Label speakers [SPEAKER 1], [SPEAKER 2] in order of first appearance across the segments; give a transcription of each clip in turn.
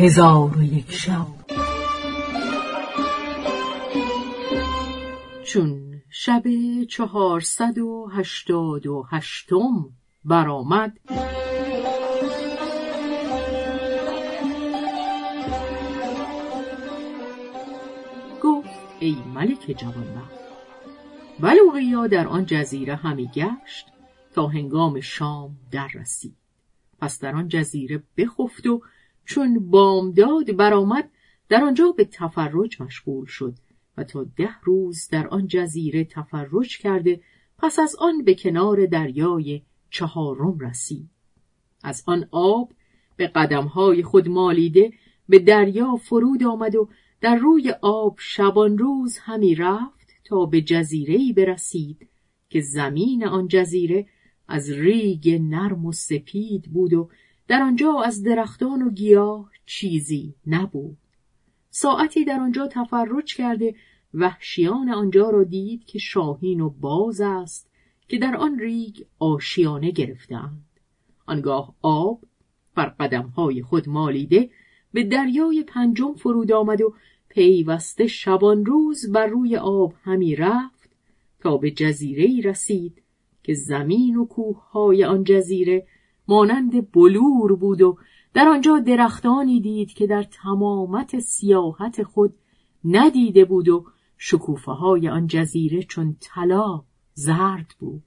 [SPEAKER 1] هزار و یک شب. چون شب چهارصد و هشتاد و هشتم برآمد گفت ای ملک جوانبخت بلوغیا در آن جزیره همی گشت تا هنگام شام در رسید. پس در آن جزیره بخفت و چون بامداد برآمد در آنجا به تفرج مشغول شد و تا ده روز در آن جزیره تفرج کرده پس از آن به کنار دریای چهارم رسید. از آن آب به قدمهای خود مالیده به دریا فرود آمد و در روی آب شبان روز همی رفت تا به جزیره‌ای برسید که زمین آن جزیره از ریگ نرم و سپید بود و در آنجا از درختان و گیاه چیزی نبود. ساعتی در آنجا تفرج کرده وحشیان آنجا را دید که شاهین و باز است که در آن ریگ آشیانه گرفتند. آنگاه آب بر قدمهای خود مالیده به دریای پنجم فرود آمد و پیوسته شبان روز بر روی آب همی رفت تا به جزیره رسید که زمین و کوههای آن جزیره مانند بلور بود و در آنجا درختانی دید که در تمامت سیاحت خود ندیده بود و شکوفه های آن جزیره چون طلا زرد بود.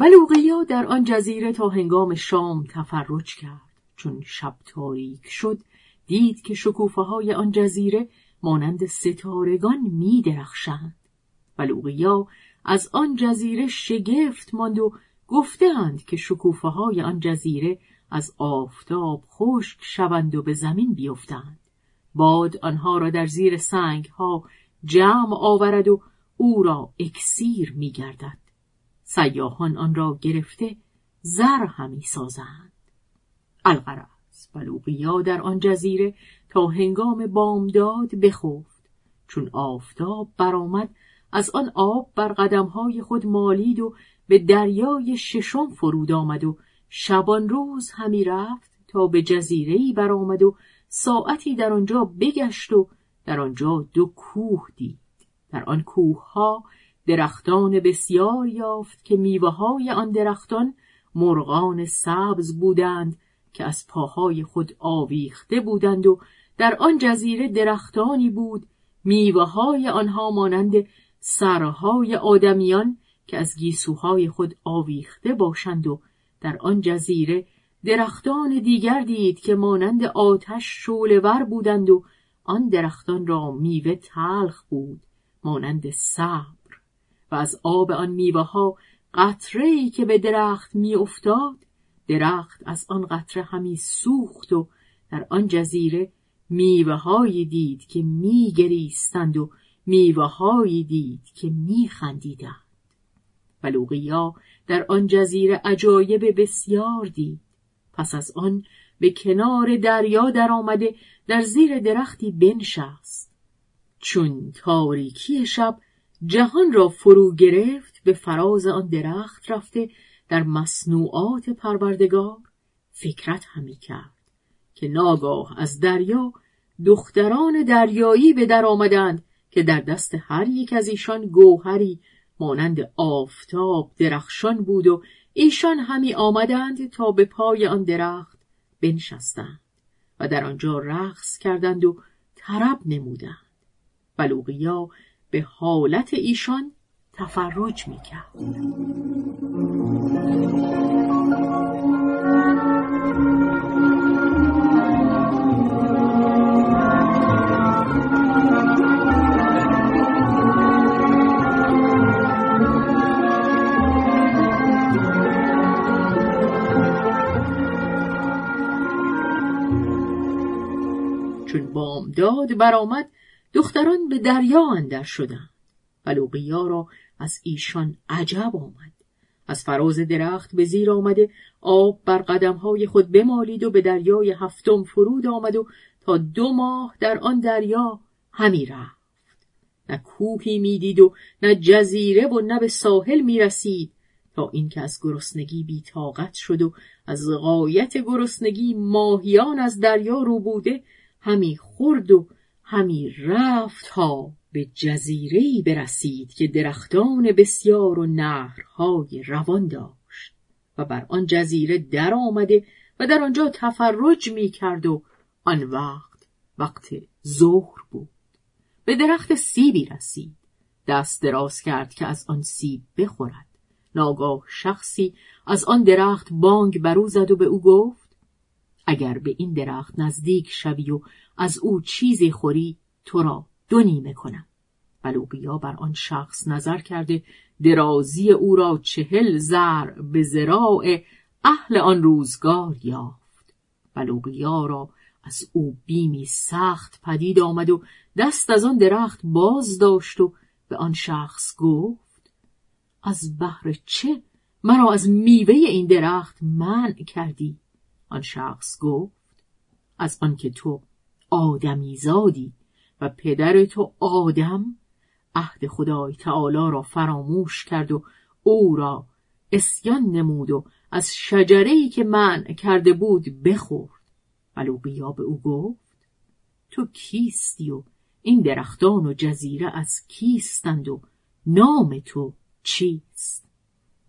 [SPEAKER 1] بلوغیا در آن جزیره تا هنگام شام تفرج کرد. چون شب تاریک شد دید که شکوفه های آن جزیره مانند ستارگان می درخشند بلوغیا از آن جزیره شگفت ماند و گفتهاند که شکوفه های آن جزیره از آفتاب خشک شوند و به زمین بیفتند باد آنها را در زیر سنگ ها جمع آورد و او را اکسیر می گردد. سیاهان آن را گرفته زر همی سازند. الغرض بلوغیا در آن جزیره تا هنگام بامداد بخفت چون آفتاب برآمد از آن آب بر قدمهای خود مالید و به دریای ششم فرود آمد و شبان روز همی رفت تا به جزیره‌ای برآمد و ساعتی در آنجا بگشت و در آنجا دو کوه دید. در آن کوه ها درختان بسیار یافت که میوه های آن درختان مرغان سبز بودند که از پاهای خود آویخته بودند و در آن جزیره درختانی بود. میوه های آنها مانند سرهای آدمیان که از گیسوهای خود آویخته باشند و در آن جزیره درختان دیگر دید که مانند آتش شولور بودند و آن درختان را میوه تلخ بود مانند صبر. و از آب آن میوه ها قطره که به درخت می افتاد درخت از آن قطره همی سوخت و در آن جزیره میوه دید که می گریستند و میوه هایی دید که می خندیدند بلوغیا در آن جزیره عجایب بسیار دید. پس از آن به کنار دریا در آمده در زیر درختی بنشست. چون تاریکی شب جهان را فرو گرفت به فراز آن درخت رفته در مصنوعات پروردگار. فکرت همی کرد که ناگاه از دریا دختران دریایی به در آمدند که در دست هر یک از ایشان گوهری مانند آفتاب درخشان بود و ایشان همی آمدند تا به پای آن درخت بنشستند و در آنجا رقص کردند و طرب نمودند. بلوغیا به حالت ایشان تفرج می‌کرد. چون بامداد برآمد دختران به دریا اندر شدند. بلوغیا را از ایشان عجب آمد. از فراز درخت به زیر آمده آب بر قدمهای خود بمالید و به دریای هفتم فرود آمد و تا دو ماه در آن دریا همی رفت. نه کوهی می‌دید و نه جزیره و نه به ساحل می‌رسید تا اینکه از گرسنگی بیتاقت شد و از غایت گرسنگی ماهیان از دریا رو بوده همی خورد و همی رفت تا به جزیره‌ای برسید که درختان بسیار و نهرهای روان داشت. و بر آن جزیره در آمده و در آنجا تفرج می کرد و آن وقت وقت ظهر بود. به درخت سیبی رسید. دست دراز کرد که از آن سیب بخورد. ناگاه شخصی از آن درخت بانگ برو زد و به او گفت اگر به این درخت نزدیک شوی و از او چیزی خوری تو را دو نیمه کنم. بر آن شخص نظر کرده درازی او را چهل زر به زراع اهل آن روزگار یافت. بلوقیا را از او بیمی سخت پدید آمد و دست از آن درخت باز داشت و به آن شخص گفت از بهر چه؟ مرا از میوه این درخت منع کردی. آن شخص گفت از آنکه تو آدمی زادی و پدر تو آدم عهد خدای تعالی را فراموش کرد و او را اسیان نمود و از شجره‌ای که منع کرده بود بخورد. بلوقیا به او گفت تو کیستی و این درختان و جزیره از کیستند و نام تو چیست؟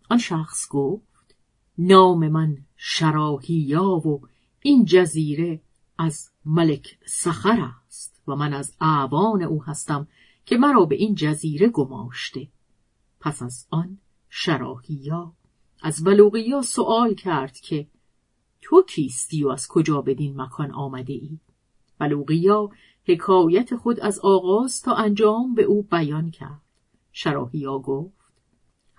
[SPEAKER 1] آن شخص گفت نام من شراهیا و این جزیره از ملک سخر است و من از اعوان او هستم که مرا به این جزیره گماشته پس از آن شراهیا از بلوغیا سوال کرد که تو کیستی و از کجا بدین مکان آمده ای؟ بلوغیا حکایت خود از آغاز تا انجام به او بیان کرد شراهیا گفت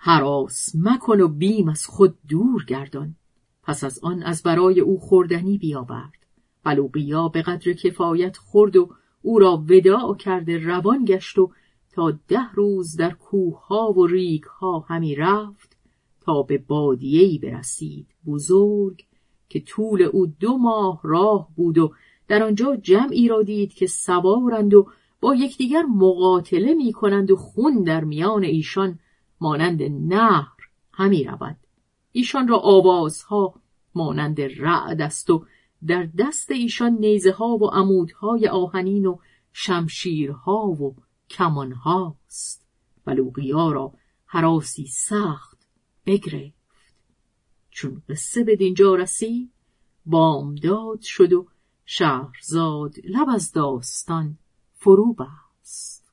[SPEAKER 1] حراس مکن و بیم از خود دور گردان. پس از آن از برای او خوردنی بیاورد. بلوقیا به قدر کفایت خورد و او را وداع کرده روان گشت و تا ده روز در کوهها و ریگها همی رفت تا به بادیهی برسید بزرگ که طول او دو ماه راه بود و در آنجا جمعی را دید که سوارند و با یکدیگر مقاتله می کنند و خون در میان ایشان مانند نهر همی رود. ایشان را آوازها مانند رعد است و در دست ایشان نیزه ها و عمودهای آهنین و شمشیرها و کمانهاست. بلوغیا را حراسی سخت بگرفت. چون قصه به دینجا رسید بامداد شد و شهرزاد لب از داستان فرو بست.